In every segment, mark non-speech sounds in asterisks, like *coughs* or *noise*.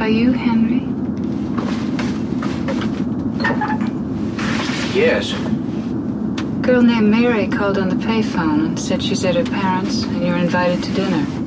Are you Henry? Yes. A girl named Mary called on the payphone and said she's at her parents' and you're invited to dinner.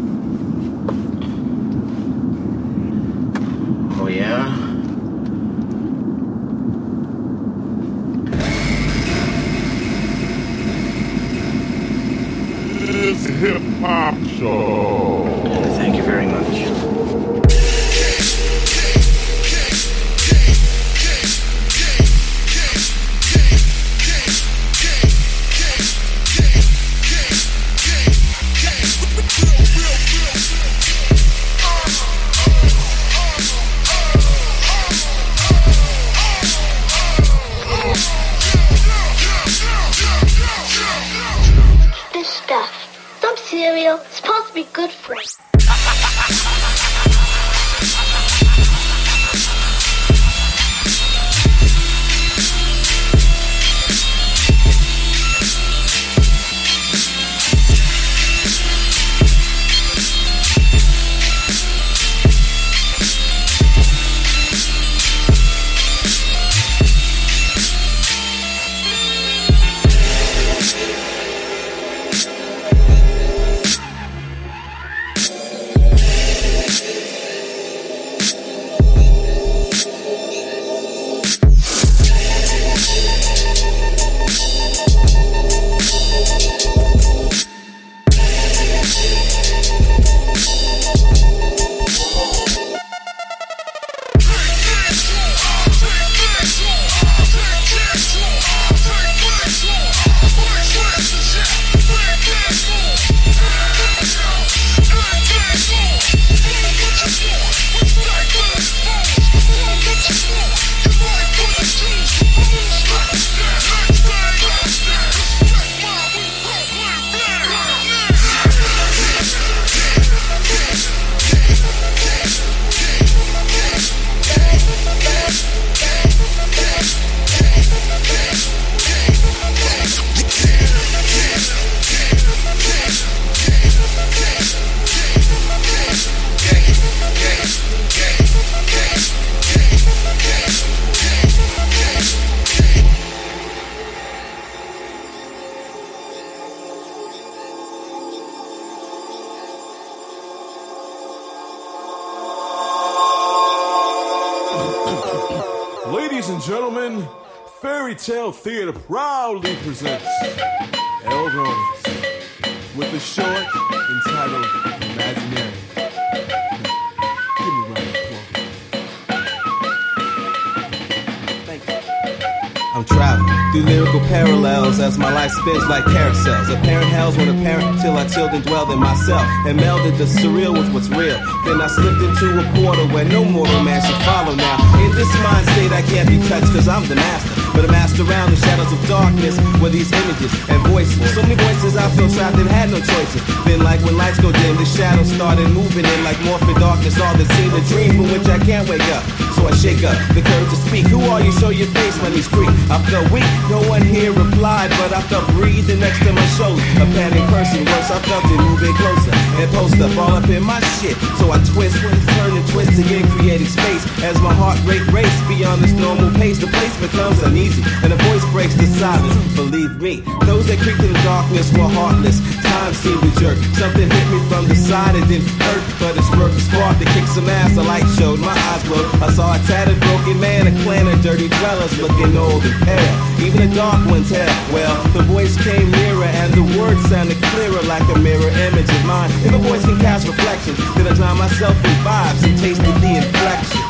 Spins like carousels. Apparent hells when apparent till I chilled and dwelled in myself and melded the surreal with what's real. Then I slipped into a portal where no mortal man should follow now. In this mind state, I can't be touched cause I'm the master. But a master around the shadows of darkness were these images and voices. So many voices I feel trapped and had no choices. Then like when lights go dim, the shadows started moving in like morphin' darkness. All that seemed a dream from which I can't wake up. So I shake up the courage to speak. Who are you? Show your face when these creak. I felt weak, no one here replied, but I felt breathing next to my shoulder. A panic person, worse, I felt it moving closer and post up all up in my shit. So I twist, turn and twist again, creating space as my heart rate race beyond this normal pace. The place becomes uneasy and a voice breaks the silence. Believe me, those that creaked in the darkness were heartless. Time seemed to jerk. Something hit me from the side, it didn't hurt, but it sparked a spark to kick some ass. The light showed, my eyes glowed. I saw a tattered, broken man, a clan of dirty dwellers looking old and pale. Even the dark ones had, well, the voice came nearer and the words sounded clearer like a mirror image of mine. If a voice can cast reflection, then I drown myself in vibes and tasted the inflection.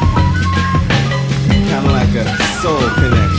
Kinda like a soul connection.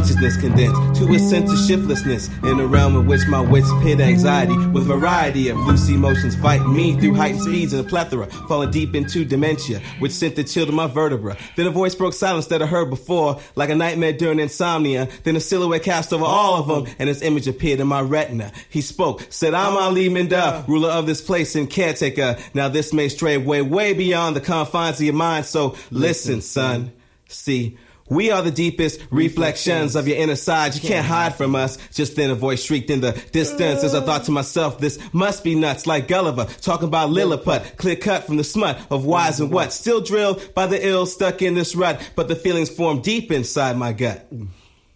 Consciousness condensed to a sense of shiftlessness in a realm in which my wits pit anxiety with variety of loose emotions fight me through heightened speeds and a plethora, falling deep into dementia, which sent the chill to my vertebra. Then a voice broke silence that I heard before, like a nightmare during insomnia. Then a silhouette cast over all of them, and his image appeared in my retina. He spoke, said, I'm Ali Minda, ruler of this place and caretaker. Now this may stray way, way beyond the confines of your mind, so listen, son. See, we are the deepest reflections of your inner side. You can't hide from us. Just then a voice shrieked in the distance as I thought to myself, this must be nuts like Gulliver talking about Lilliput, clear cut from the smut of whys and what. Still drilled by the ill stuck in this rut, but the feelings formed deep inside my gut.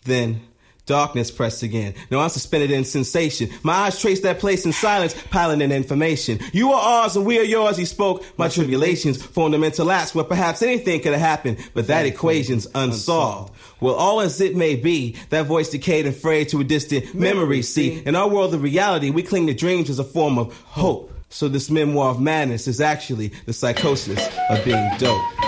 Then Darkness pressed again. Now I'm suspended in sensation. My eyes trace that place in silence, piling in information. You are ours and we are yours, he spoke. My tribulations formed a mental lapse where perhaps anything could have happened, but that equation's unsolved. Well, all as it may be, that voice decayed and frayed to a distant memory. See, in our world of reality, we cling to dreams as a form of hope. So this memoir of madness is actually the psychosis of being dope.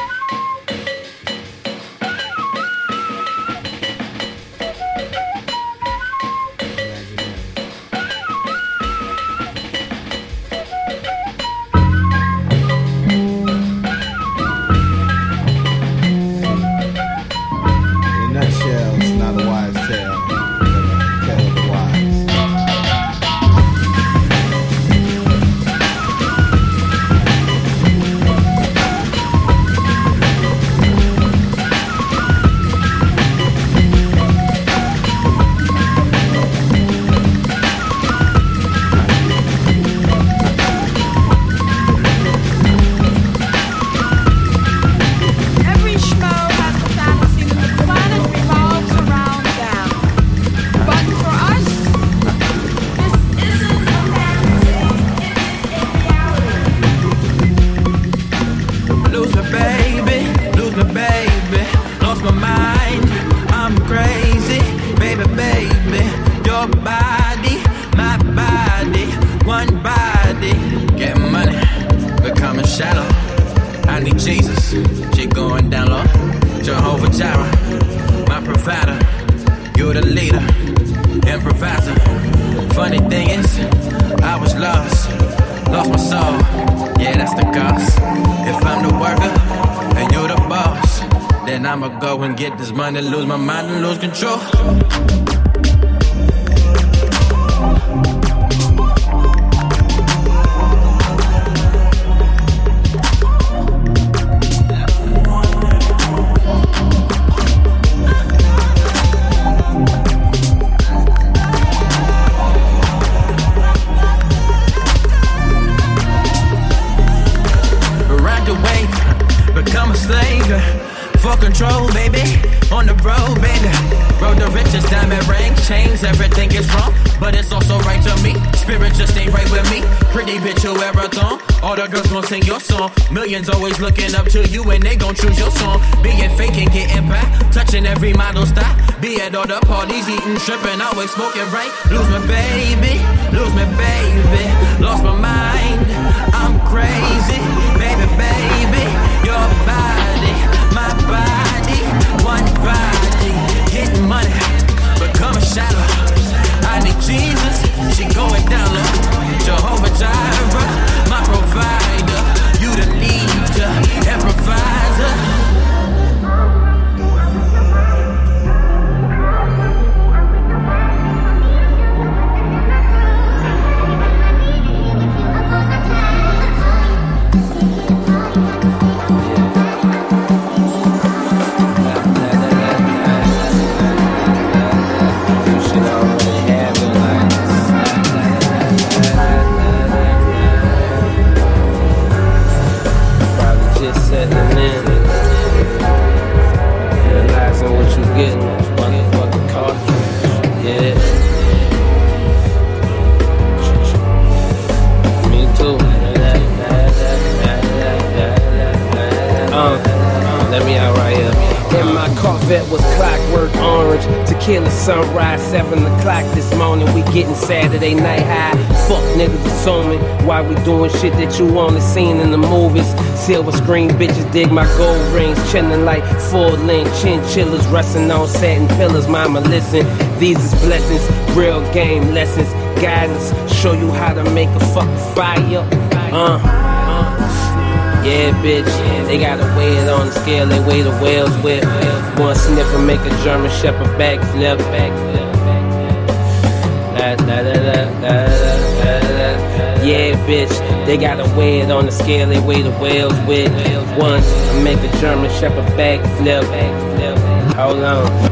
Go and get this money, lose my mind and lose control. Gon' sing your song. Millions always looking up to you and they gon' choose your song. Being fake and getting back. Touching every model style. Be at all the parties, eating, tripping, always smoking right. Lose my baby, lose my baby. Lost my mind, I'm crazy. Baby, baby, your body, my body, one body. Getting money, becoming shallow. I need Jesus, she going down low. Jehovah Jireh, provider. You the leader, improviser. Shit, Tequila sunrise, 7 o'clock this morning. We getting Saturday night high. Fuck niggas assuming why we doing shit that you only seen in the movies. Silver screen bitches dig my gold rings, chillin' like full length chinchillas, resting on satin pillars. Mama, listen, these is blessings, real game lessons, guidance. Show you how to make a fucking fire. Uh. Yeah, bitch, they gotta weigh it on the scale, they weigh the whales with. One sniff and make a German Shepherd backflip. backflip. Da, da, da. Yeah, bitch, they gotta weigh it on the scale, they weigh the whales with. One, make a German Shepherd backflip. Hold on.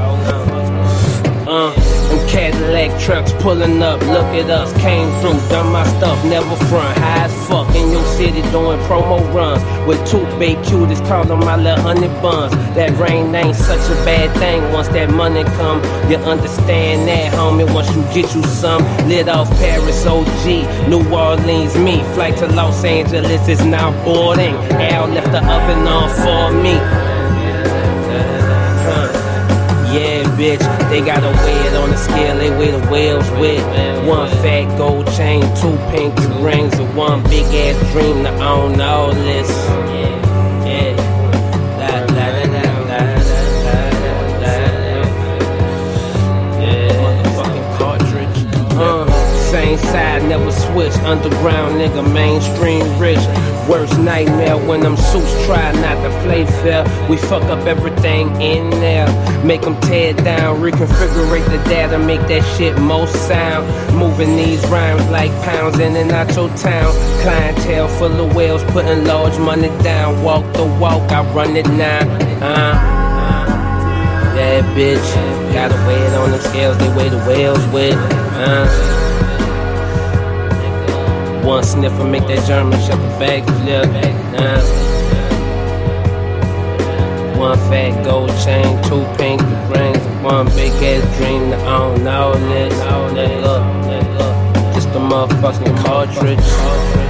Cadillac trucks pulling up, look at us, came through, done my stuff, never front, high as fuck in your city doing promo runs with two big cuties calling my little honey buns. That rain ain't such a bad thing once that money come. You understand that, homie? Once you get you some, lit off Paris OG, New Orleans me, flight to Los Angeles is now boarding. Al left the oven on for me. Bitch, they gotta weigh it on the scale, they weigh the whales with one fat gold chain, two pinky rings, and one big ass dream to own all this. Yeah, yeah. La, la, la, la, la, la, la, la. Yeah. Uh, same side, never switch. Underground nigga, mainstream rich. Worst nightmare when them suits try not to play fair. We fuck up everything in there. Make them tear down, reconfigure the data, make that shit most sound. Moving these rhymes like pounds in and out your town. Clientele full of whales, putting large money down. Walk the walk, I run it now. Uh. Bitch. Gotta weigh it on the scales, they weigh the whales with. Uh. One sniff sniffer make that German Shepherd backflip. Uh. One fat gold chain, two pink rings, one big ass dream to own all this. Nigga, nigga. Just a motherfucking cartridge.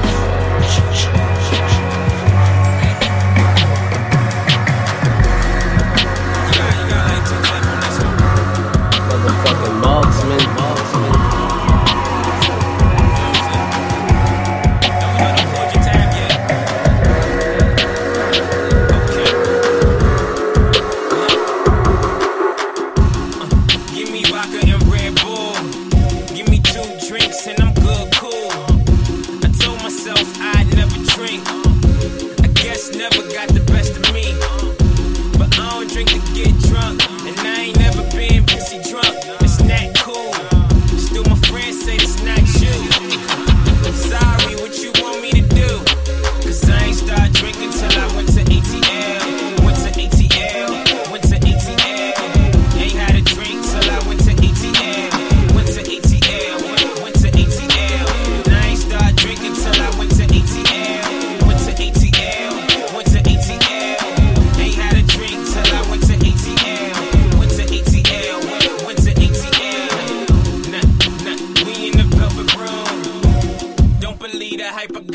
Believe the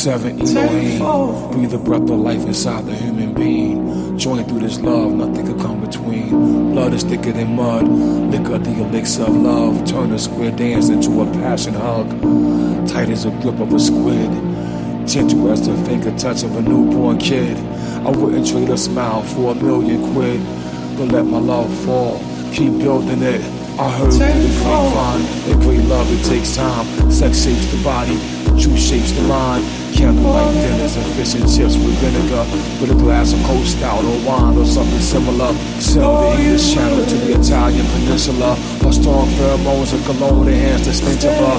seven Elohim. Breathe the breath of life inside the human being. Join through this love, nothing could come between. Blood is thicker than mud. Liquor, the elixir of love. Turn a square dance into a passion hug. Tight as a grip of a squid. Gentle as the finger touch of a newborn kid. I wouldn't trade a smile for a million quid. Don't let my love fall. Keep building it. I heard through the grapevine that great love it takes time. Sex shapes the body, truth shapes the mind. Candlelight dinners and fish and chips with vinegar, with a glass of cold stout or wine or something similar. Sell the English channel to the Italian peninsula. Her strong pheromones and cologne enhance the stench of her.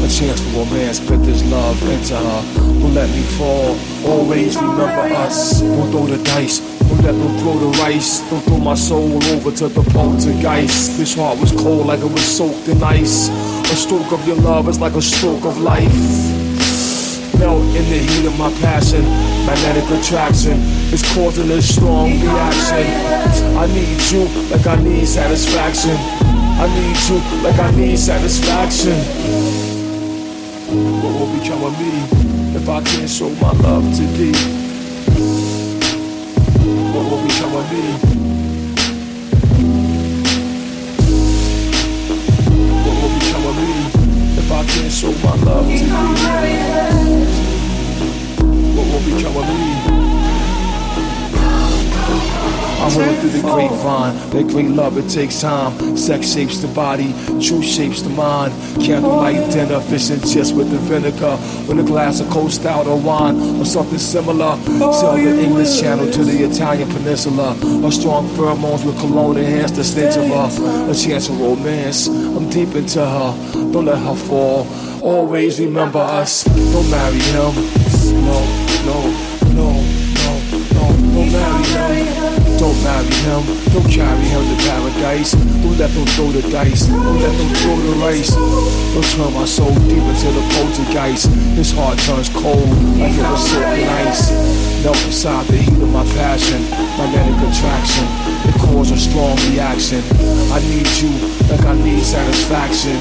A chance for romance, put this love into her. Don't let me fall. Always remember us. Don't throw the dice. Don't let them throw the rice. Don't throw my soul over to the poltergeist. This heart was cold like it was soaked in ice. A stroke of your love is like a stroke of life. Melt in the heat of my passion. Magnetic attraction is causing a strong reaction. I need you like I need satisfaction. I need you like I need satisfaction. What will become of me if I can't show my love to thee? What will become of me? What will become of me if I can't show my love to thee? I heard through the grapevine that great love it takes time. Sex shapes the body, truth shapes the mind. Candlelight dinner, fish and chips with the vinegar, with a glass of cold stout or wine or something similar. Sell the English channel to the Italian peninsula. A strong pheromones with cologne enhance the stench of her. A chance of romance, I'm deep into her. Don't let her fall. Always remember us. Don't marry him. No, no, no, no, no. Don't marry him. Don't marry him, don't carry him to paradise. Don't let them throw the dice, don't let them throw the rice. Don't turn my soul deep into the poltergeist. His heart turns cold like it was soaked in ice. Melt inside the heat of my passion, magnetic attraction. It causes a strong reaction. I need you like I need satisfaction.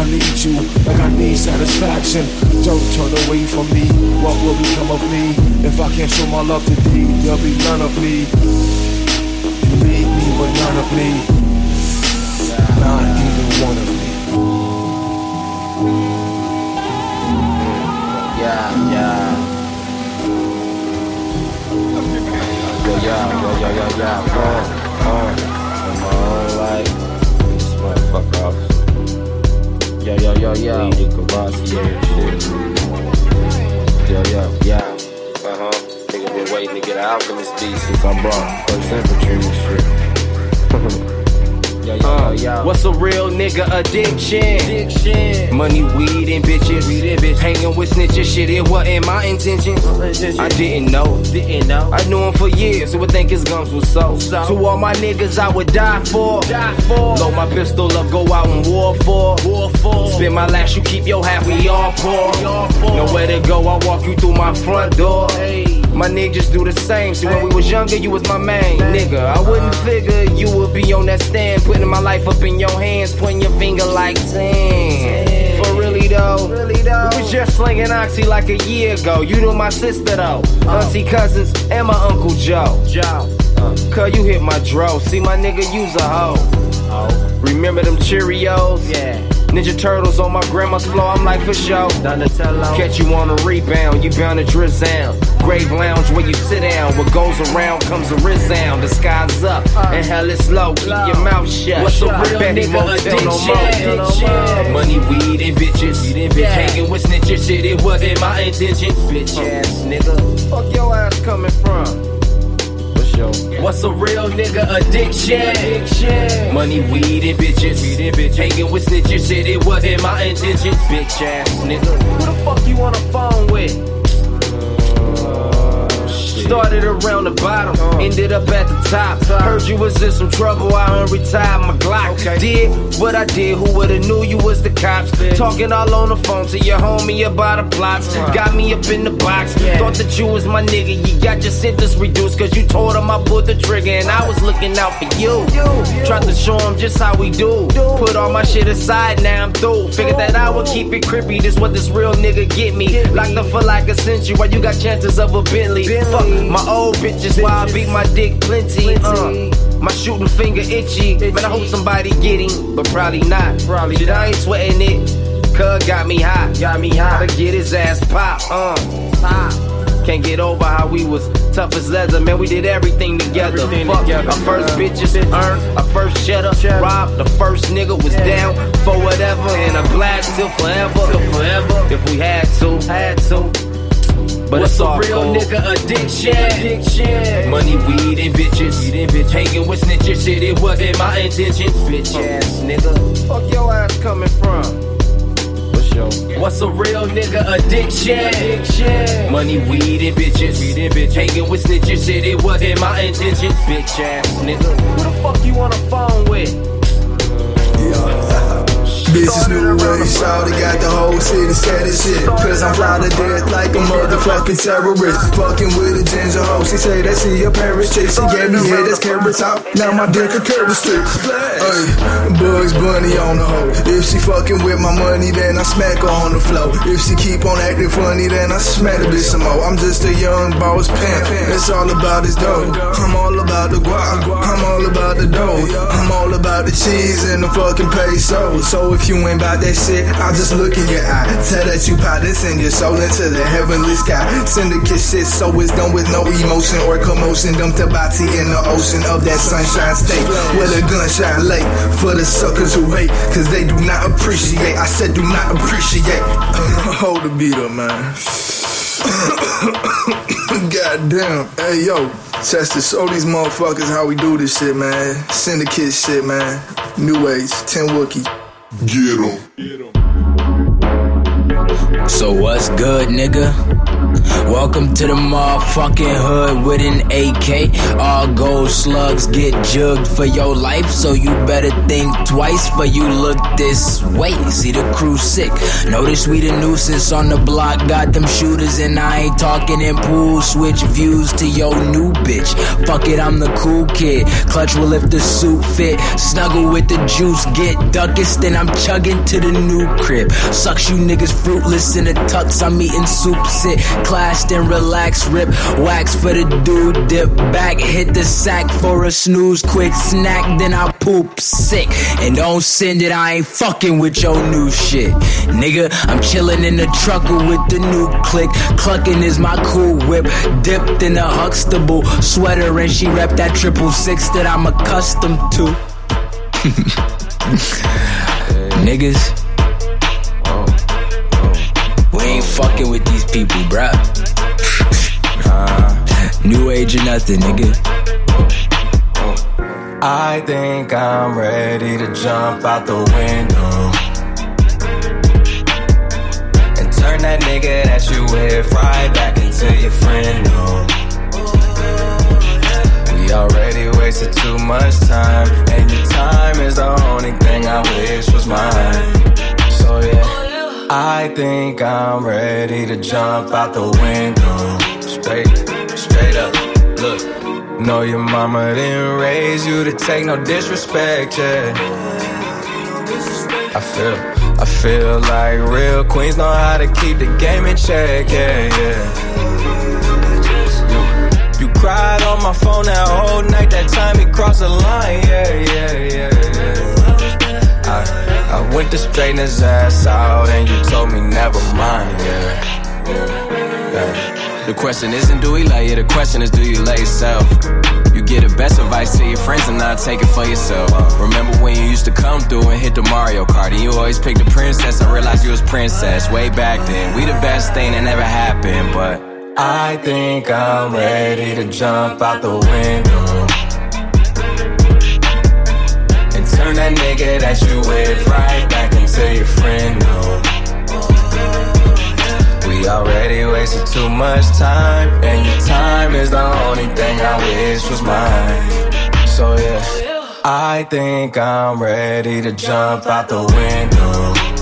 I need you like I need satisfaction. Don't turn away from me. What will become of me if I can't show my love to thee? There'll be none of me. None of me. Not even one of me. Yeah, yeah. Yo, yo, yo, yo, yo, yo, on, on. In my own life. This motherfucker off. Yo, yo, yo, yo. Lead the Cavassier shit. Yo, yo, yeah. Uh huh. Nigga been waiting to get an Alchemist beat since I brought first infantry and shit. Yo, yo, yo, yo. What's a real nigga addiction? Money, weed, and bitches. Hanging with snitches, shit, it wasn't my intention. I didn't know. Didn't know. I knew him for years, so would think his gums was so. To all my niggas, I would die for. Die for. Load my pistol up, go out and war for. War for. Spend my last, you keep your half, we all poor. Nowhere to go, I walk you through my front door. My niggas do the same. See, when we was younger, you was my main nigga. I wouldn't figure you would be on that stand, putting my life up in your hands, pointing your finger like, damn. For really though, really though. we was just slinging oxy like a year ago. You knew my sister though, auntie cousins, and my uncle Joe. Joe. Cause you hit my dro. See my nigga use a hoe. Remember them Cheerios? Yeah. Ninja Turtles on my grandma's floor, I'm like for sure. Catch you on a rebound, you bound to drizzle. Grave lounge where you sit down. What goes around comes a resound. The sky's up and hell is low. Keep your mouth shut. What's a real Betty nigga Motel no more. Money, weed, and bitches. Hanging with snitches, shit, it wasn't my intention. Bitch ass nigga. Fuck your ass coming from? What's a real nigga addiction? Money, weed, and bitches. Hanging with snitches, shit, it wasn't my intention. Bitch ass nigga. Who the fuck you on the phone with? Started around the bottom, ended up at the top. Heard you was in some trouble, I unretired my Glock. Did what I did, who would've knew you was the cops? Talking all on the phone to your homie about the plots. Got me up in the box, thought that you was my nigga. You got your sentence reduced, cause you told him I pulled the trigger and I was looking out for you. Tried to show him just how we do. Put all my shit aside, now I'm through. Figured that I would keep it creepy, this what this real nigga get me. Locked up for like a century, while you got chances of a Bentley. Fuck my old bitches, why I beat my dick plenty. Uh, my shooting finger itchy. Man, I hope somebody get him, but probably not. Probably Shit, I ain't sweating it. Cuz got me hot. Got me hot. Gotta get his ass pop. Uh, pop. Can't get over how we was tough as leather, man. We did everything together. Everything Fuck, together, our first yeah. bitches earned, our first cheddar, robbed, the first nigga was down for whatever, and a blast till forever, till forever. If we had to, had to. But What's it's all real cold. nigga addiction? addiction. Money, weed, and bitches. Hanging with snitches, shit, it wasn't my intention. Bitch ass nigga. Fuck your ass coming from? What's a real nigga addiction? Money, weed, and bitches. Hanging with snitches, shit, it wasn't my intention. Bitch ass nigga. Who the fuck you on the phone with? Bitches new way, shawty got the whole city scared as shit. Cause I'm fly to death like a motherfucking terrorist. Fucking with a ginger hoe, she say that she a Paris chick. She gave me head that's carrot top, now my dick a carrot stick. Hey, Bugs Bunny on the hoe. If she fucking with my money, then I smack her on the floor. If she keep on acting funny, then I smack the bitch some more. I'm just a young boss pimp. It's all about this dough. I'm all about the guap. I'm all about the dough. I'm all about the cheese and the fucking peso. So if you ain't about that shit, I'll just look in your eye. Tell that you pot this send your soul into the heavenly sky. Syndicate shit, so it's done with no emotion or commotion. Dump the body in the ocean of that sunshine state. Where the gunshine late for the suckers who hate, cause they do not appreciate. I said do not appreciate. *laughs* Hold the beat up, man. *coughs* God damn. Hey, yo, Chester, show these motherfuckers how we do this shit, man. Syndicate shit, man. New Age, 10 Wookie. Get em. So what's good, nigga? Welcome to the motherfucking hood with an AK. All gold slugs get jugged for your life, so you better think twice for you look this way. See the crew sick. Notice we the nuisance on the block, got them shooters, and I ain't talking in pool. Switch views to your new bitch. Fuck it, I'm the cool kid. Clutch will if the suit fit. Snuggle with the juice, get duckest, then I'm chugging to the new crib. Sucks you niggas fruitless in the tux, I'm eating soup, sit classed and relax, rip wax for the dude, dip back, hit the sack for a snooze, quick snack, then I poop sick. And don't send it, I ain't fucking with your new shit. Nigga, I'm chilling in the trucker with the new click. Clucking is my cool whip, dipped in a Huxtable sweater, and she rep that triple six that I'm accustomed to. *laughs* Niggas. Fucking with these people, bruh. *laughs* New age or nothing, nigga. I think I'm ready to jump out the window and turn that nigga that you with right back into your friend. No. We already wasted too much time, and your time is the only thing I wish was mine. So yeah, I think I'm ready to jump out the window. Straight, straight up, look. Know your mama didn't raise you to take no disrespect, yeah. I feel, I feel like real queens know how to keep the game in check, yeah, yeah. You, cried on my phone that whole night, that time you crossed the line, yeah, yeah, yeah, yeah. I, I went to straighten his ass out, and you told me never mind, yeah. yeah. The question isn't do we lay you, the question is do you lay yourself? You get the best advice to your friends and not take it for yourself. Remember when you used to come through and hit the Mario Kart and you always picked the princess and realized you was princess way back then. We the best thing that never happened, but I think I'm ready to jump out the window nigga that you with right back into your friend. No. We already wasted too much time, and your time is the only thing I wish was mine. So yeah, I think I'm ready to jump out the window.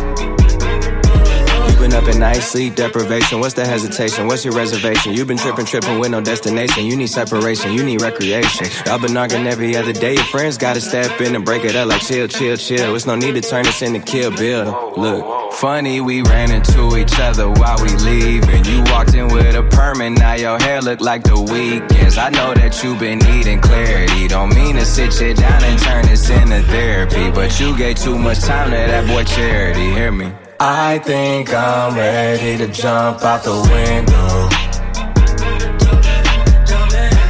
Up at night, sleep deprivation. What's the hesitation? What's your reservation? You've been tripping, tripping with no destination. You need separation, you need recreation. Y'all been arguing every other day. Your friends gotta step in and break it up like chill, chill, chill. It's no need to turn this into kill bill. Look, Funny, we ran into each other while we leaving. You walked in with a permit, now your hair look like the weekends. I know that you've been needing clarity. Don't mean to sit you down and turn this into therapy, but you gave too much time to that boy Charity. Hear me? I think I'm ready to jump out the window.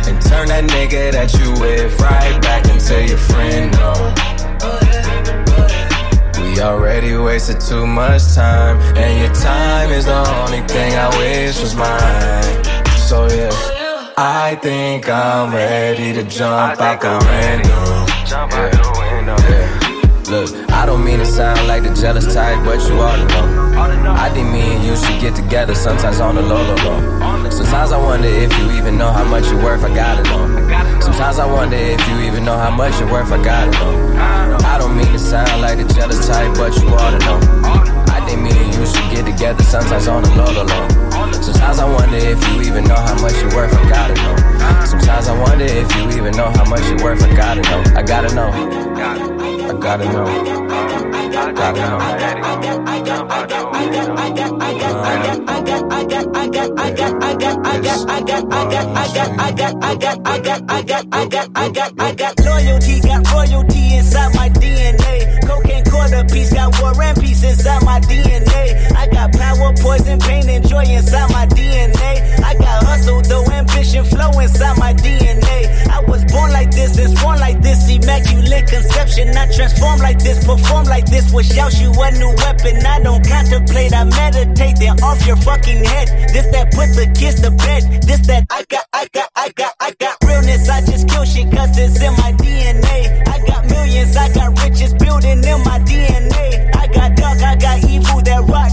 And turn that nigga that you with right back into your friend, no. We already wasted too much time, and your time is the only thing I wish was mine. So yeah, I think I'm ready to jump out the window. Yeah. Yeah. Look, I don't mean to sound like the jealous type, but you to know. I think me and you should get together sometimes on the low, low, low. Sometimes I wonder if you even know how much you're worth, I gotta know. Sometimes I wonder if you even know how much you're worth, I gotta know. I don't mean to sound like the jealous type, but you to know. I think me and you should get together sometimes on the low, low, low. Sometimes I wonder if you even know how much you're worth, I I wonder if you even know how much you're worth, I gotta know. I gotta know. I gotta know. I gotta know. I got loyalty got royalty inside my DNA. Cocaine quarter piece got war and peace inside my DNA. I got power, poison, pain, and joy inside my DNA. Ambition, flow inside my DNA. I was born like this, and born like this, immaculate conception. I transform like this, perform like this, wish out you a new weapon. I don't contemplate, I meditate, then off your fucking head. This that put the kids to bed. This that I got, I got, I got, I got realness. I just kill shit cause it's in my DNA. I got millions, I got riches building in my DNA. I got dark, I got evil that rot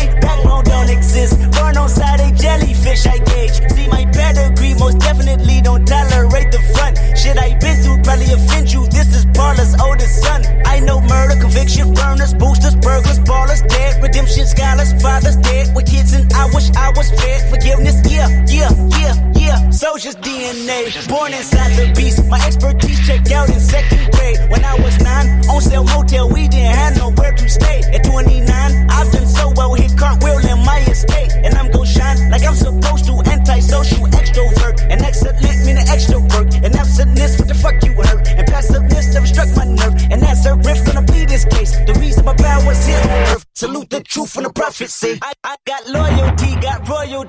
Exist, born on side a jellyfish I gauge. See my pedigree, most definitely don't tolerate the front. Shit I been through probably offend you. This is Paula's oldest son. I know murder, conviction, burners, boosters, burglars, ballers, dead, redemption, scholars, fathers dead with kids, and I wish I was fed. Forgiveness, yeah, yeah, yeah, yeah. Soldier's DNA, born inside the beast. My expertise checked out in second grade. When I was nine, on sale motel, we didn't have nowhere to stay.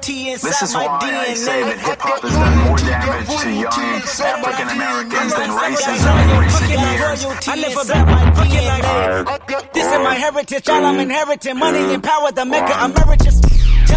This is my why DNA. I say that hip hop has done more damage to young African Americans than racism in recent years. I live about my DNA. This is my heritage, all I'm inheriting. Money and power, the maker emeritus.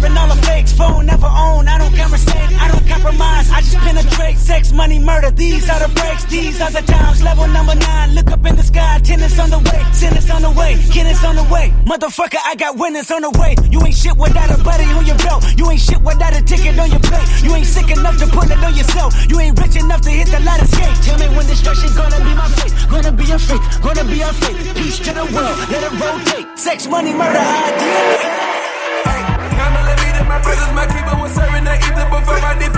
curving all the fakes, phone never own, I don't conversate, I don't compromise, I just penetrate, sex, money, murder, these are the breaks, these are the times, level number nine, look up in the sky, tennis on the way, tennis on the way, tennis on the way, motherfucker, I got winners on the way, you ain't shit without a buddy on your belt, you ain't shit without a ticket on your plate, you ain't sick enough to put it on yourself, you ain't rich enough to hit the light escape, tell me when destruction gonna be my fate, gonna be a fate, gonna be a fate, peace to the world, let it rotate, sex, money, murder, high DNA. Brothers, my keeper was serving the ether before I did.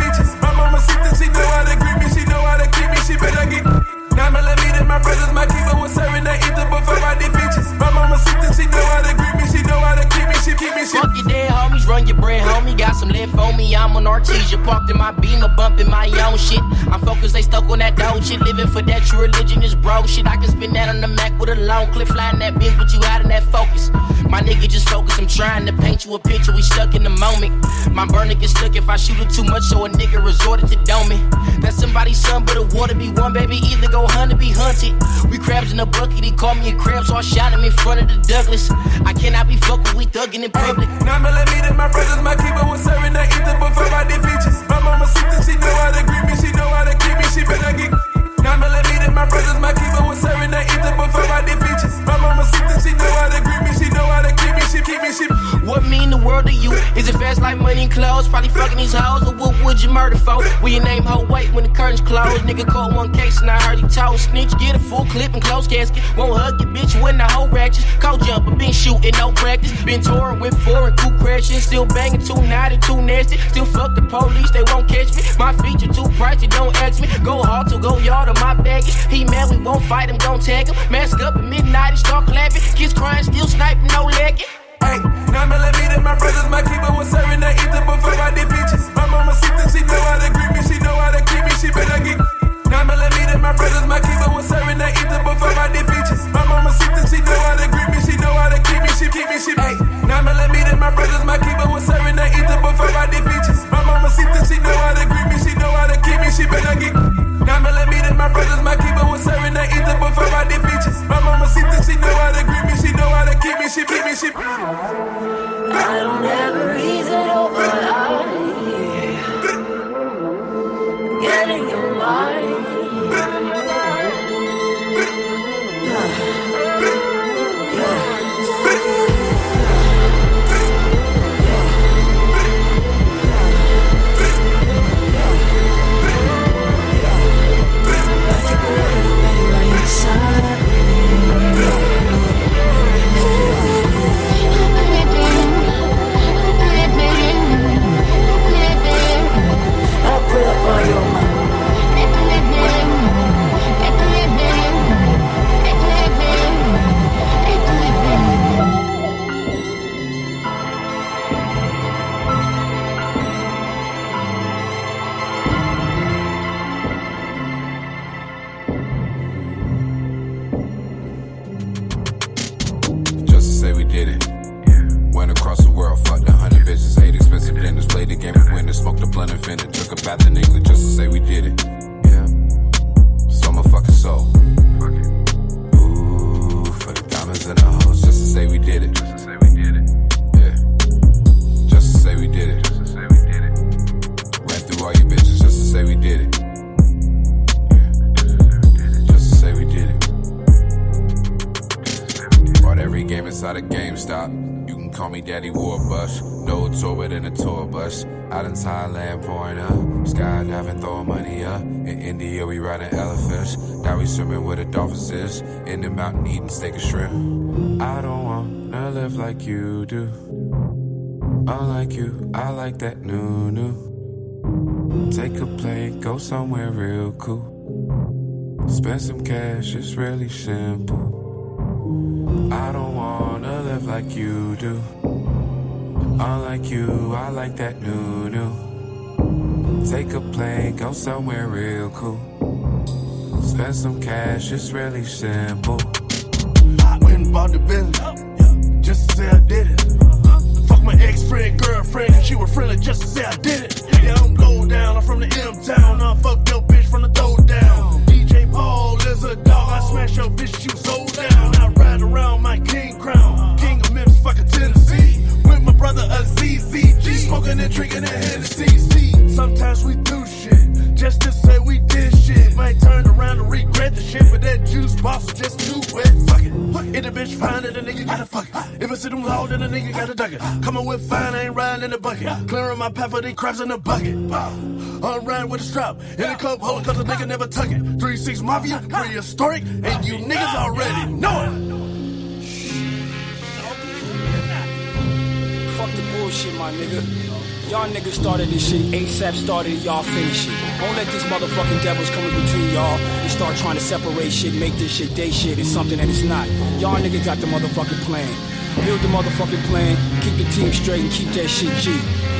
My mama sick she know how to greet me, she know how to keep me, she better get. Nine millimeter, my brothers, my keeper was serving the ether before I did features. My mama sick she know how to greet me, she know how to keep me, she keep me, she. Fuck your dead homies, run your bread, homie. Got some left on me, I'm on Artesia. Parked in my beamer, bumping my own shit. I'm focused, they stuck on that dope shit. Living for that true religion is bro shit. I can spin that on the Mac with a long clip, flying that bitch, but you out in that focus. My nigga just focus, I'm trying to paint you a picture, we stuck in the moment. My burner gets stuck if I shoot it too much, so a nigga resorted to doming. That's somebody's son, but it water be one, baby. Either go hunt or be hunted. We crabs in a bucket, he called me a crab, so I shot him in front of the Douglas. I cannot be fucking, we thugging in public. Nine millimeter, my brothers, my keeper was serving the ether before I did features. My mama sick she know how to greet me, she know how to keep me, she better get. Nine millimeter, my brothers, my keeper was serving the ether before I did. My mama sick she know how to greet me, she know how to keep me, she keep me, she. What mean the world to you? Is it fast like money and clothes? Probably fucking these hoes, or what would you murder for? Will your name hold weight when the curtains close? Nigga caught one case and I heard he told snitch. Get a full clip and close casket. Won't hug your bitch when the whole ratchet. Cold jumper, been shooting, no practice. Been touring with four and cool crashing. Still banging, too naughty, too nasty. Still fuck the police, they won't catch me. My feature too pricey, don't ask me. Go hard to go yard on my baggage. He mad, we won't fight him, don't tag him. Mask up at midnight and start clapping. Kids crying, still sniping, no legging. Hey, nine millimeter, my brothers, my keeper was serving the ether before I did features. My mama sick she know how to greet me, she know how to keep me, she better get. Nine millimeter, my brothers, my keeper was serving the ether before I did features. My mama sick she know how to greet me, she know how to keep me, she keep me, she. Hey, nine millimeter, my brothers, my keeper was serving the ether before I did features. My mama sick she know how to greet me, she know how to keep me, she better get. Nine millimeter, my brothers, my keeper was serving the ether before I did features. My mama sick she know how to greet me, she know how to keep me, she keep me, she. I don't ever a reason, over. getting your mind. That new, new. Take a plane, go somewhere real cool. Spend some cash, it's really simple. I went and bought the Bentley, just to say I did it. Fuck my ex friend, girlfriend, she was friendly just to say I did it. Yeah, I'm low down, I'm from the M town. I fuck your bitch from the throw down. DJ Paul is a dog, I smash your bitch, you so down. I ride around my king smoking and drinking and Hennessy. Sometimes we do shit just to say we did shit. Might turn around and regret the shit, but that juice box just too wet. Fuck it. If the bitch fine, then the nigga gotta fuck it. If I see them low, then the nigga gotta duck it. Coming with fine, I ain't riding in the bucket. Clearing my path for these crabs in the bucket. I'm riding with a strap. In the club, hold cause the nigga never tuck it. 3-6 Mafia, prehistoric, and you niggas already know it. Bullshit, my nigga. Y'all niggas started this shit, ASAP started it, y'all finish it. Don't let these motherfucking devils come in between y'all and start trying to separate shit, make this shit day shit. It's something that it's not. Y'all niggas got the motherfucking plan. Build the motherfucking plan, keep the team straight and keep that shit G.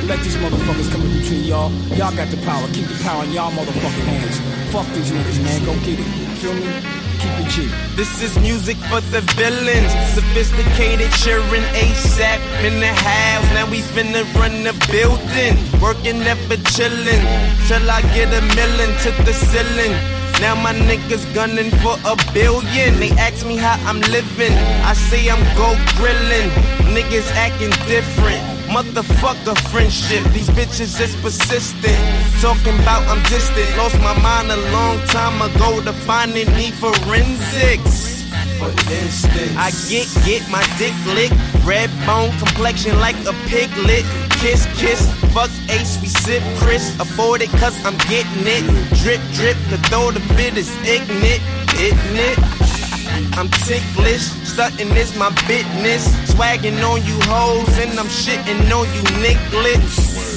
Let these motherfuckers come in between y'all. Y'all got the power, keep the power in y'all motherfucking hands. Fuck these niggas, man, go get it. Feel me? Keep it. This is music for the villains. Sophisticated cheering ASAP in the house. Now we finna run the building. Working never chillin'. Till I get a million to the ceiling. Now my niggas gunning for a billion. They ask me how I'm living. I say I'm go grillin'. Niggas acting different. Motherfucker friendship. These bitches is persistent. Talking about I'm distant. Lost my mind a long time ago to finding me forensics. For instance, I get get my dick licked, red bone complexion like a piglet. Kiss, kiss, fuck ace, we sip Chris. Afford it cause I'm getting it. Drip, drip, the throw the bit is ignorant, it? I'm ticklish, stunting is my business. Swagging on you hoes, and I'm shitting on you nigglets.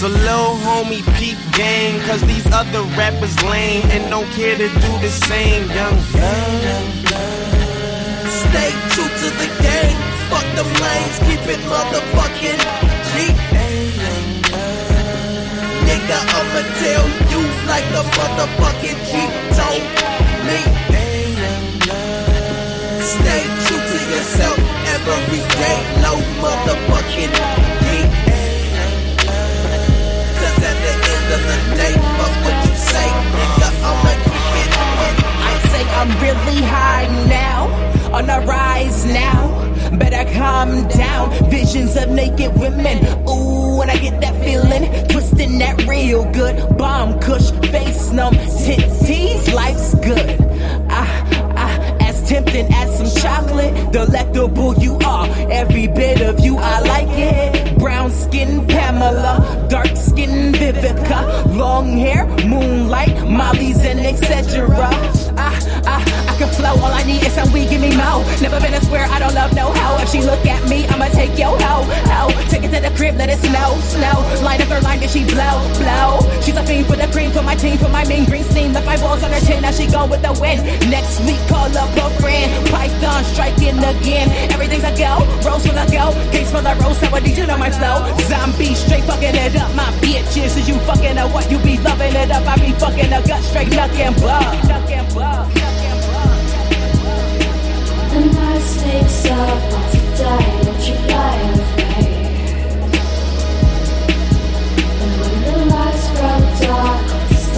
So little homie peep gang, cause these other rappers lame and don't care to do the same. Young Stay true to the game. Fuck them lanes, keep it motherfucking G. Nigga, I'ma tell you like a motherfucking G told me. Yourself every day, low motherfucking. Cause at the end of the day, fuck what you say, nigga, I'ma keep it. I say I'm really high now, on the rise now. Better calm down. Visions of naked women. Ooh, when I get that feeling, twisting that real good. Bomb kush, face numb, titties, life's good. Ah, ah, tempting as some chocolate, delectable you are. Every bit of you, I like it. Brown skin Pamela, dark skin Vivica, long hair, moonlight, Molly's and etc. Ah, ah, I can flow, all I need is some weed, give me mo. Never been a square, I don't love no hoe. If she look at me, I'ma take yo hoe, hoe. Take it to the crib, let it snow, snow. Light up her line, then she blow, blow. She's a fiend for the cream, for my team, for my main green steam. Left my balls on her chin, now she gone with the wind. Next week, call up her friend. Python striking again. Everything's a go, rose for the go. Case for the rose, how I need you know my flow. Zombie straight fucking it up, my bitches. Is you fucking up what you be loving it up? I be fucking a gut straight, nuck and and buck. Dark, it's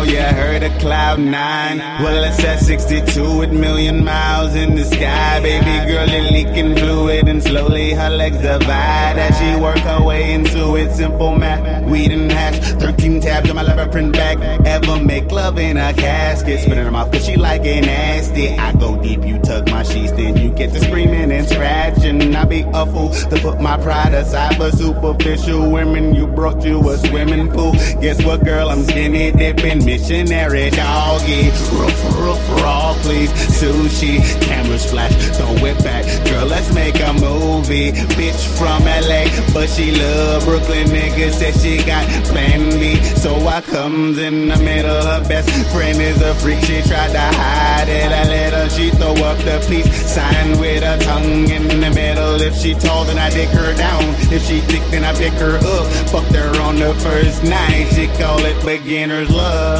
Oh, know you heard of Cloud Nine. Well, it's at 62 with million miles in the sky. Baby girl is leaking fluid and slowly her legs divide as she work her way into it. Simple math, weed and hash. 13 tabs on my leather print bag. Ever make love in a casket? Spit in her mouth cause she like it nasty. I go deep, you tug my sheets, then you get to screaming and scratching. I be a fool to put my pride aside for superficial women. You brought you a swimming pool. Guess what, girl? I'm skinny dipping, missionary doggy. Roof, roof, raw, please. Sushi, cameras flash, throw it back. Girl, let's make a movie. Bitch from LA, but she love Brooklyn. Nigga said she got plan B. So I comes in the middle. Her best friend is a freak. She tried to hide it. I let her, she throw up the peace sign with her tongue in the middle. If she tall, then I dick her down. If she thick, then I pick her up. Fucked her on the first night. She call it beginner's love.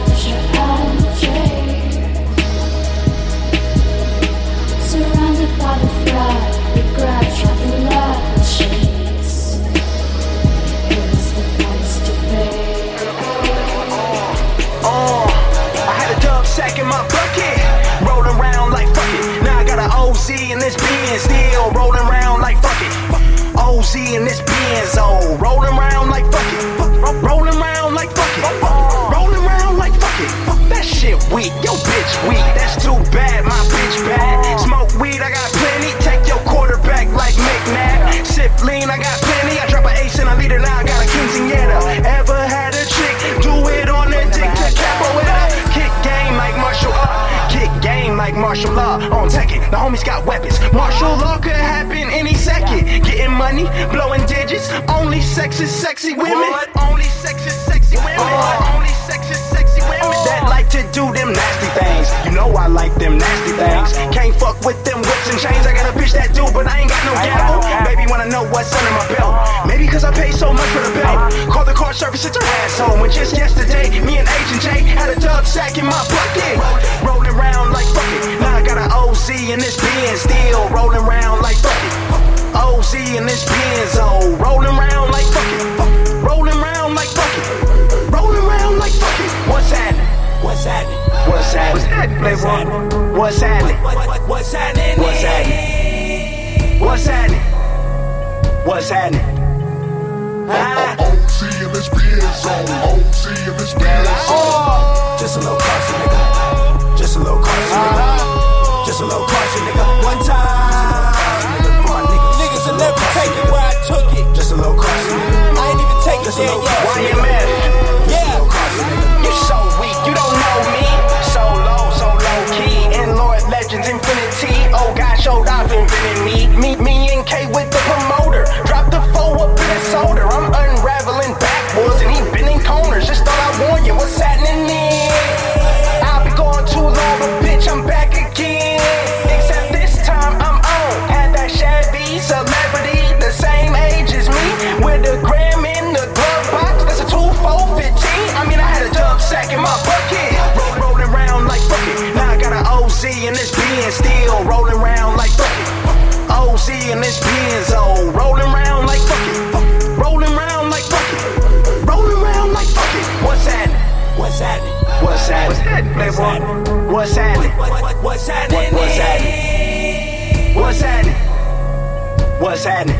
What's happening? What's happening? What's happening? What's happening?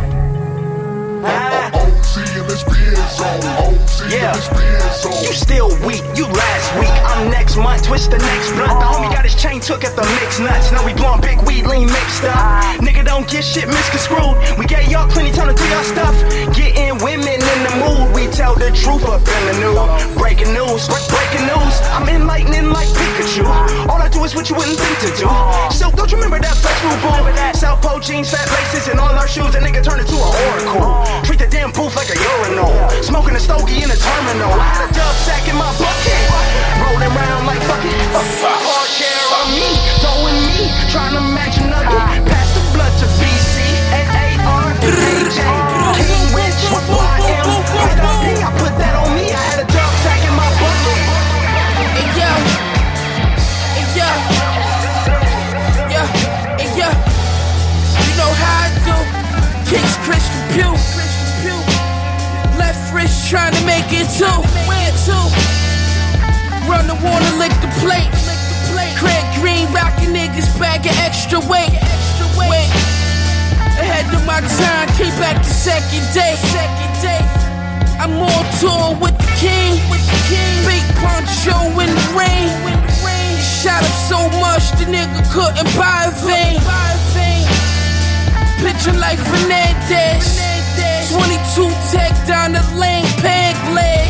OC in this Benz zone. Yeah. in this Benz zone. You still weak, you last week. I'm next month, twist the next blunt. The homie got his chain took at the mix nuts. Now we blowing big weed lean mixed up. Ah. Nigga don't get shit misconstrued. We gave y'all plenty time to do y'all stuff. Getting women in the mood. We tell the truth up in the news. Breaking news, breaking news. I'm enlightening like Pikachu. Ah. All I do is what you wouldn't think to do. Ah. So don't you remember that flex food South pole jeans, fat laces, and all our shoes. That nigga turned into an oracle. Treat the damn booth like a urinal. Smoking a stogie in the terminal. I had a dub sack in my bucket. Rolling around like fuck it. Hard care on me, throwing me, trying to match another. nugget. Pass the blood to BC, A-A-R, AJ, King Rich, YM, I put that on me. Second day. Second day. I'm on tour with the king, with the king. Big poncho in the rain. Shot up so much the nigga couldn't buy a vein. Picture like Fernandez. 22 tech down the lane, peg leg.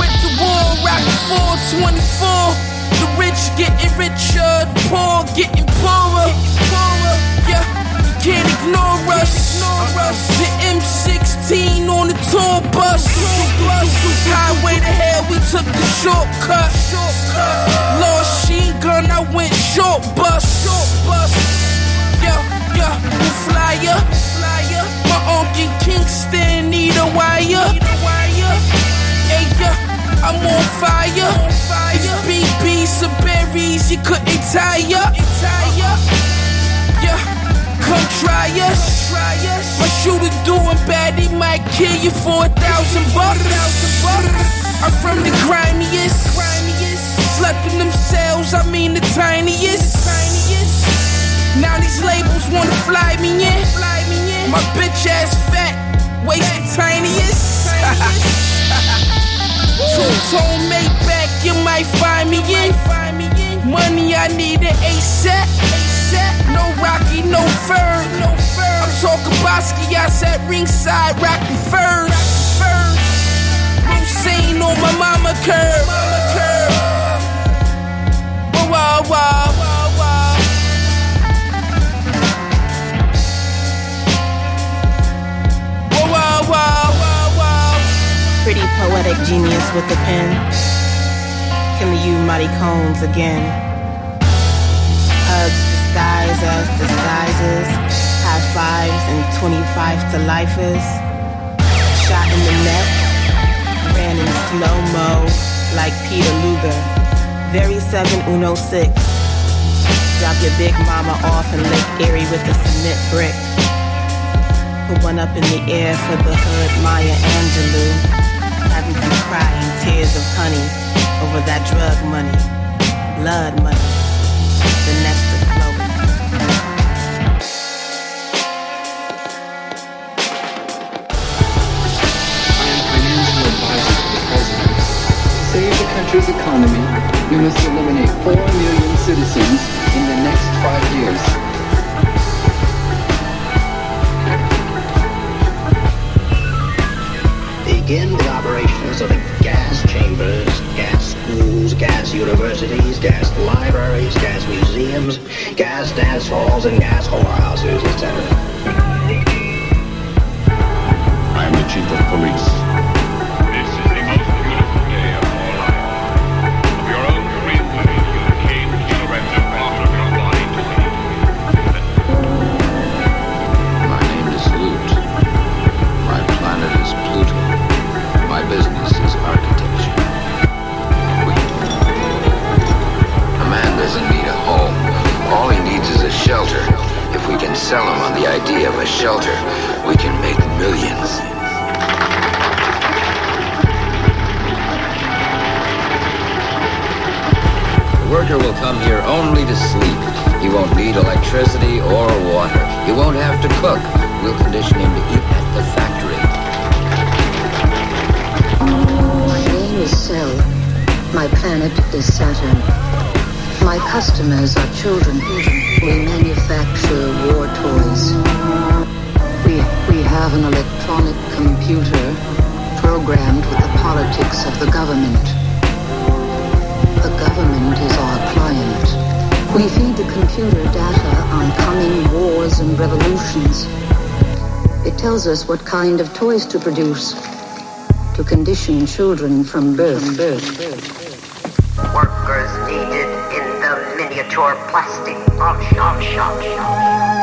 With the war rockin' 424. The rich getting richer, the poor getting poorer. Yeah, you can't ignore us. The M16 on the tour bus. Highway to hell, we took the shortcut. Lost sheen gun, I went short bus. Yeah, yeah, the flyer. My uncle Kingston need a wire. Yeah, I'm on fire. It's BBs and berries, you couldn't tire. Come try us. My shooter doing bad, he might kill you for a thousand bucks. I'm from the grimiest. Slept in themselves, I mean the tiniest. Now these labels wanna fly me in. My bitch ass fat, waist the tiniest. *laughs* Two tone Maybach you might find me in. Money I need it ASAP. No. I'm ringside, on my mama curve. Pretty poetic genius with the pen. Killing you, Mighty Combs, again. Hugs disguise as disguises. Fives and 25 to lifers. Shot in the neck. Ran in slow mo like Peter Luger. Very 706. Drop your big mama off in Lake Erie with a cement brick. Put one up in the air for the hood Maya Angelou. Having you crying tears of honey over that drug money, blood money, the nectar country's economy, we must eliminate 4 million citizens in the next five years. Begin the operations of the gas chambers, gas schools, gas universities, gas libraries, gas museums, gas dance halls, and gas whorehouses, etc. I am the chief of police. Customers are children. We manufacture war toys. We, we have an electronic computer programmed with the politics of the government. The government is our client. We feed the computer data on coming wars and revolutions. It tells us what kind of toys to produce to condition children from birth. Workers needed in the miniature plastic oh, bomb shop. Oh, shop, oh, shop.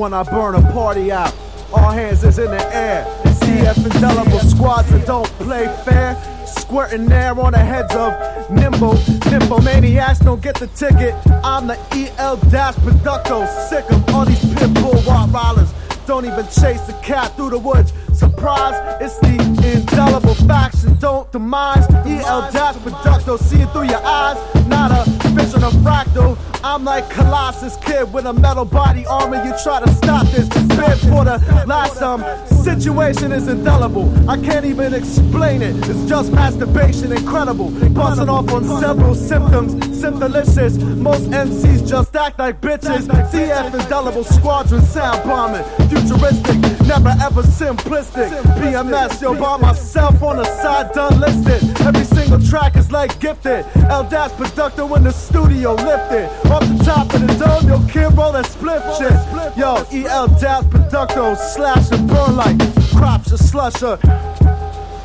When I burn a party out. All hands is in the air. CF indelible squads that don't play fair. Squirting air on the heads of nimble, nimble maniacs don't get the ticket. I'm the EL Dash Producto, sick of all these pitbull Rottweilers. Don't even chase the cat through the woods. Surprise, it's the indelible faction. Don't demise. EL Dash Producto, see it through your eyes. Not a vision of fractal. I'm like Colossus Kid with a metal body armor. You try to stop this bid for the last um situation is indelible. I can't even explain it. It's just masturbation, incredible. Busting off on several symptoms, symptomlicious. Most MCs just act like bitches. CF indelible squadron sound bombing, futuristic, never ever simplistic. PMS, yo, by myself on the side, done listed. Every single track is like gifted. El Dash Producto in the studio lifted. Off the top of the dome, yo, kid roll that split shit. Yo, EL Dash Producto slash and burn like crops of slusher.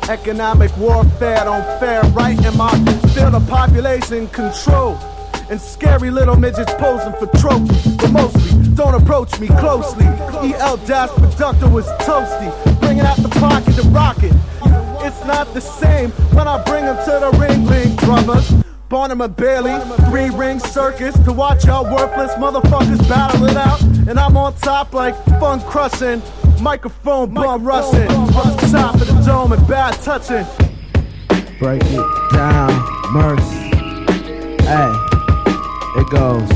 Economic warfare don't fare right in my field of population control. And scary little midgets posing for trophies. But mostly, don't approach me closely. EL Dash Productor was toasty. Bringing out the pocket to rocket. It's not the same when I bring them to the ring, ring drummers. Barnum and Bailey, three ring circus to watch y'all worthless motherfuckers battle it out. And I'm on top like fun crushing, microphone bum rushing. Top of the dome and bad touching. Break it down, mercy. Hey, it goes.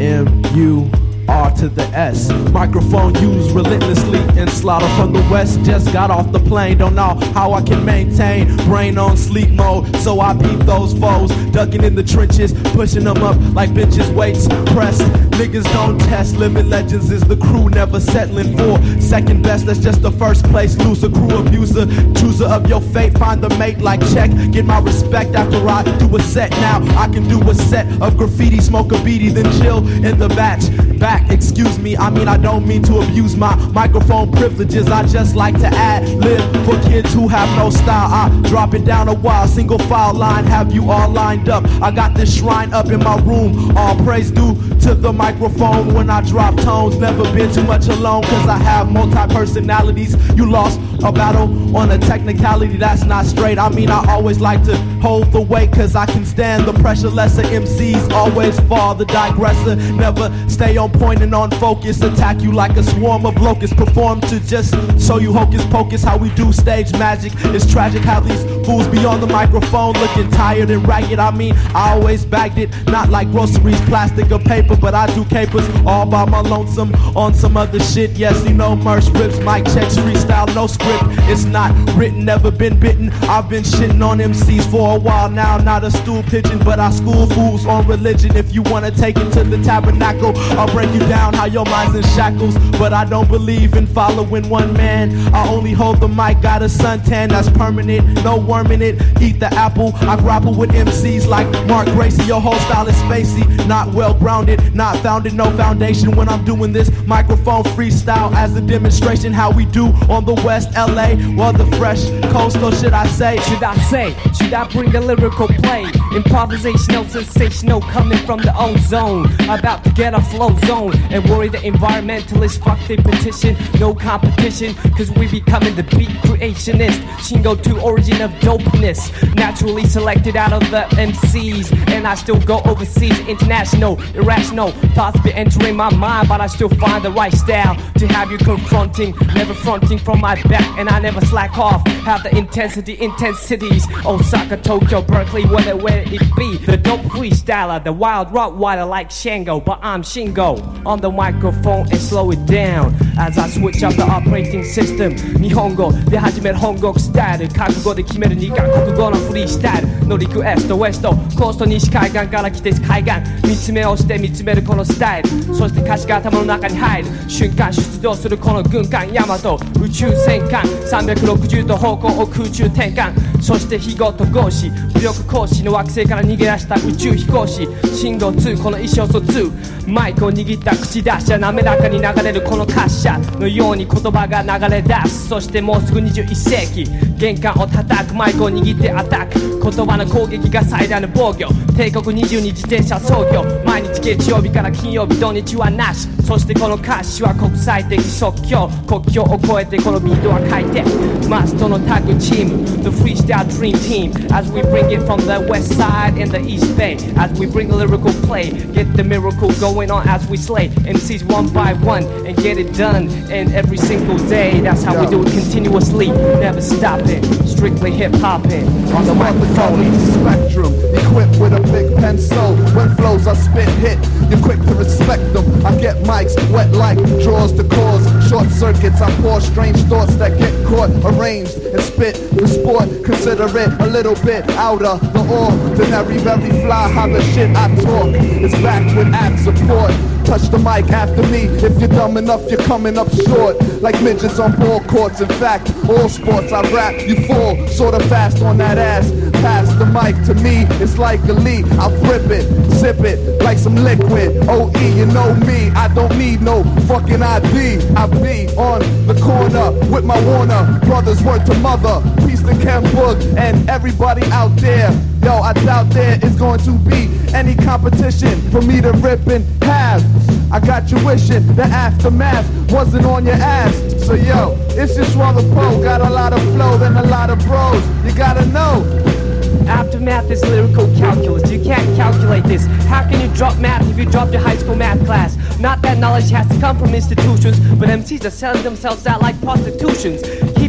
M U R to the S. Microphone used relentlessly in slaughter from the west. Just got off the plane, don't know how I can maintain brain on sleep mode. So I beat those foes, ducking in the trenches, pushing them up like bitches' weights pressed. Niggas don't test, living legends is the crew, never settling for second best. That's just the first place. Loser, crew abuser, chooser of your fate. Find the mate like check. Get my respect after I do a set. Now I can do a set of graffiti, smoke a beady, then chill in the batch. Back, excuse me, I mean I don't mean to abuse my microphone privileges. I just like to add live for kids who have no style. I drop it down a while, single file line, have you all lined up. I got this shrine up in my room. All praise due to the microphone when I drop tones. Never been too much alone, cause I have multi personalities. You lost a battle on a technicality that's not straight. I mean, I always like to hold the weight, cause I can stand the pressure. Lesser MCs always fall, the digressor. Never stay on point and on focus. Attack you like a swarm of locusts. Perform to just show you hocus pocus, how we do stage magic. It's tragic how these fools be on the microphone looking tired and ragged. I mean, I always bagged it, not like groceries, plastic or paper, but I do capers all by my lonesome on some other shit. Yes, you know, merch rips, mic checks, freestyle, no script. It's not written, never been bitten. I've been shitting on MCs for a while now, not a stool pigeon, but I school fools on religion. If you wanna take it to the tabernacle, I'll break you down how your mind's in shackles. But I don't believe in following one man. I only hold the mic, got a suntan that's permanent, no worm in it. Eat the apple. I grapple with MCs like Mark Gracie. Your whole style is spacey, not well grounded, not founded, no foundation. When I'm doing this microphone freestyle as a demonstration, how we do on the West LA, well the fresh coast, or should I say? Should I say? Should I bring the lyrical play? Improvisational, sensational, coming from the own zone. About to get a flow zone and worry the environmentalists. Fuck the petition, no competition, cause we becoming the beat creationist. Shing02 origin of dopeness. Naturally selected out of the MCs, and I still go overseas, international, irrational. Thoughts be entering my mind, but I still find the right style to have you confronting, never fronting from my back, and I never slack off. Have the intensity, intensities. Osaka, Tokyo, Berkeley, whether where it be. The dope freestyler, the wild rock Rottweiler like Shango, but I'm Shingo on the microphone and slow it down as I switch up the operating system. 日本語で始める本国スタイル、覚悟で決める二カ国語のフリースタイル のリクエスト、ウエスト、コースト西海岸から来て海岸、見つめをして見つめるこのスタイル、そして歌詞が頭の中に入る。瞬間出動するこの軍艦ヤマト、宇宙戦艦。360度方向を空中転換、そして日ごと合子、武力行使の惑星から逃げ出した宇宙飛行士、信号2この意思疎通、マイクを握った口出しゃ滑らかに流れるこの滑車のように言葉が流れ出す。そしてもうすぐ21世紀。玄関を叩く。マイクを握ってアタック。言葉の攻撃が最大の防御帝国22自転車操業毎日月曜日から金曜日土日はなしそしてこの歌詞は国際的即興国境を越えてこのビートは書いてマストのタッグチーム The Freestyle Dream Team as we bring it from the west side and the east bay as we bring a lyrical play get the miracle going on as we slay MCs one by one and get it done and every single day that's how we do it continuously never stopping strictly hip hopping on the microphone spectrum equipped with a big pencil. When flows I spit hit you're quick to respect them. I get mics wet like draws to cause. Short circuits I pour strange thoughts that get caught arranged and spit for sport. Consider it a little bit out of the ordinary. Very fly how the shit I talk is back with app support. Touch the mic after me if you're dumb enough you're coming up short. Like midgets on ball courts in fact all sports I rap you fall sort of fast on that ass pass the mic to me, it's like a lead. I flip it, sip it like some liquid. OE, you know me, I don't need no fucking ID. I be on the corner with my Warner brothers, word to mother. Peace to Ken Book and everybody out there. Yo, I doubt there is going to be any competition for me to rip in half. I got you wishing the aftermath wasn't on your ass. So yo, it's just rather pro. Got a lot of flow and a lot of bros. You gotta know. Aftermath is lyrical calculus. You can't calculate this. How can you drop math if you dropped your high school math class? Not that knowledge has to come from institutions, but MCs are selling themselves out like prostitutions.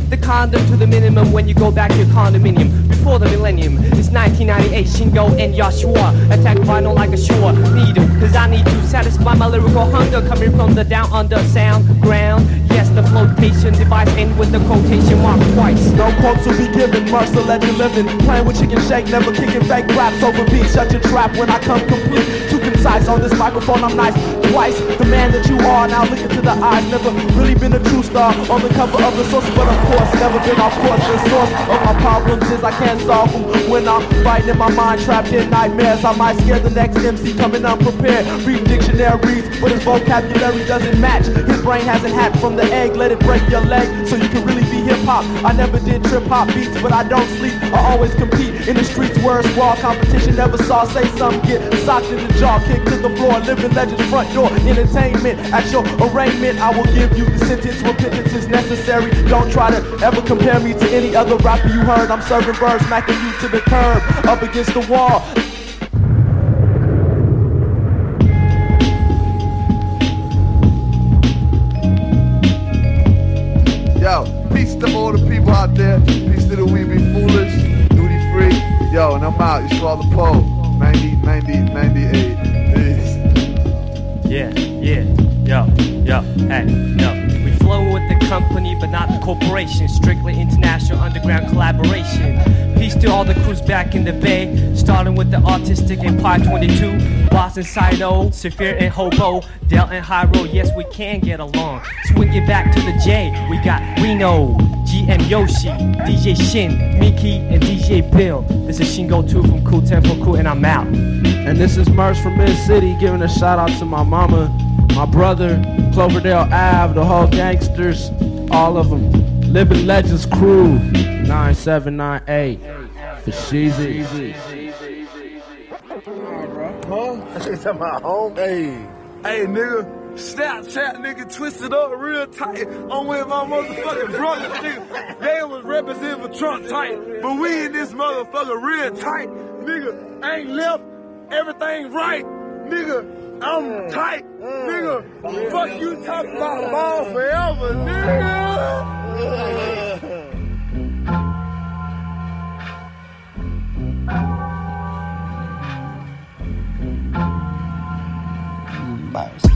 The condom to the minimum when you go back to your condominium. Before the millennium, it's 1998. Shingo and Yeshua attack vinyl like a sure needle. Cause I need to satisfy my lyrical hunger coming from the down under sound ground. Yes, the flotation device end with the quotation mark twice. No quotes will be given, Mercer let you living. Playing with chicken shake, never kicking fake raps over beats. Shut your trap when I come complete. Too on this microphone, I'm nice. Twice the man that you are, now look into the eyes. Never really been a true star on the cover of the source, but of course, never been off course. The source of my problems is I can't solve them. When I'm fighting in my mind, trapped in nightmares, I might scare the next MC coming unprepared. Read dictionaries, but his vocabulary doesn't match. His brain hasn't hatched from the egg, let it break your leg so you can really be hip hop. I never did trip hop beats, but I don't sleep. I always compete in the streets where it's raw competition. Never saw say something get socked in the jaw, kick to the floor, living legends front door, entertainment. At your arraignment, I will give you the sentence. Repentance is necessary. Don't try to ever compare me to any other rapper you heard. I'm serving birds, smacking you to the curb, up against the wall. Yo, peace to all the people out there. Peace to the We Be Foolish, Duty Free. Yo, and I'm out. You saw the pole. 90, 90, 98. Yeah, yeah, yo, yo, hey, yo. Flow with the company, but not the corporation. Strictly international underground collaboration. Peace to all the crews back in the bay, starting with the Autistic Empire 22, Boston Sido, Saphir and Hobo, Del and Hyro. Yes, we can get along. Swing it back to the J. We got Reno, GM Yoshi, DJ Shin, Miki, and DJ Bill. This is Shing02 from Cool Tempo Crew, and I'm out. And this is Murs from Mid City giving a shout out to my mama, my brother, Cloverdale Ave, the whole gangsters, all of them. Living Legends Crew, 9798. For Sheezy. Huh? Hey. Hey, nigga. Snapchat, nigga, twisted up real tight. I'm with my motherfucking brother, nigga. They was representing for Trump tight, but we in this motherfucker real tight. Nigga, ain't left everything right. Nigga, I'm mm. tight. Mm. Nigga, fuck you talking about ball forever, nigga. Mm, Bars.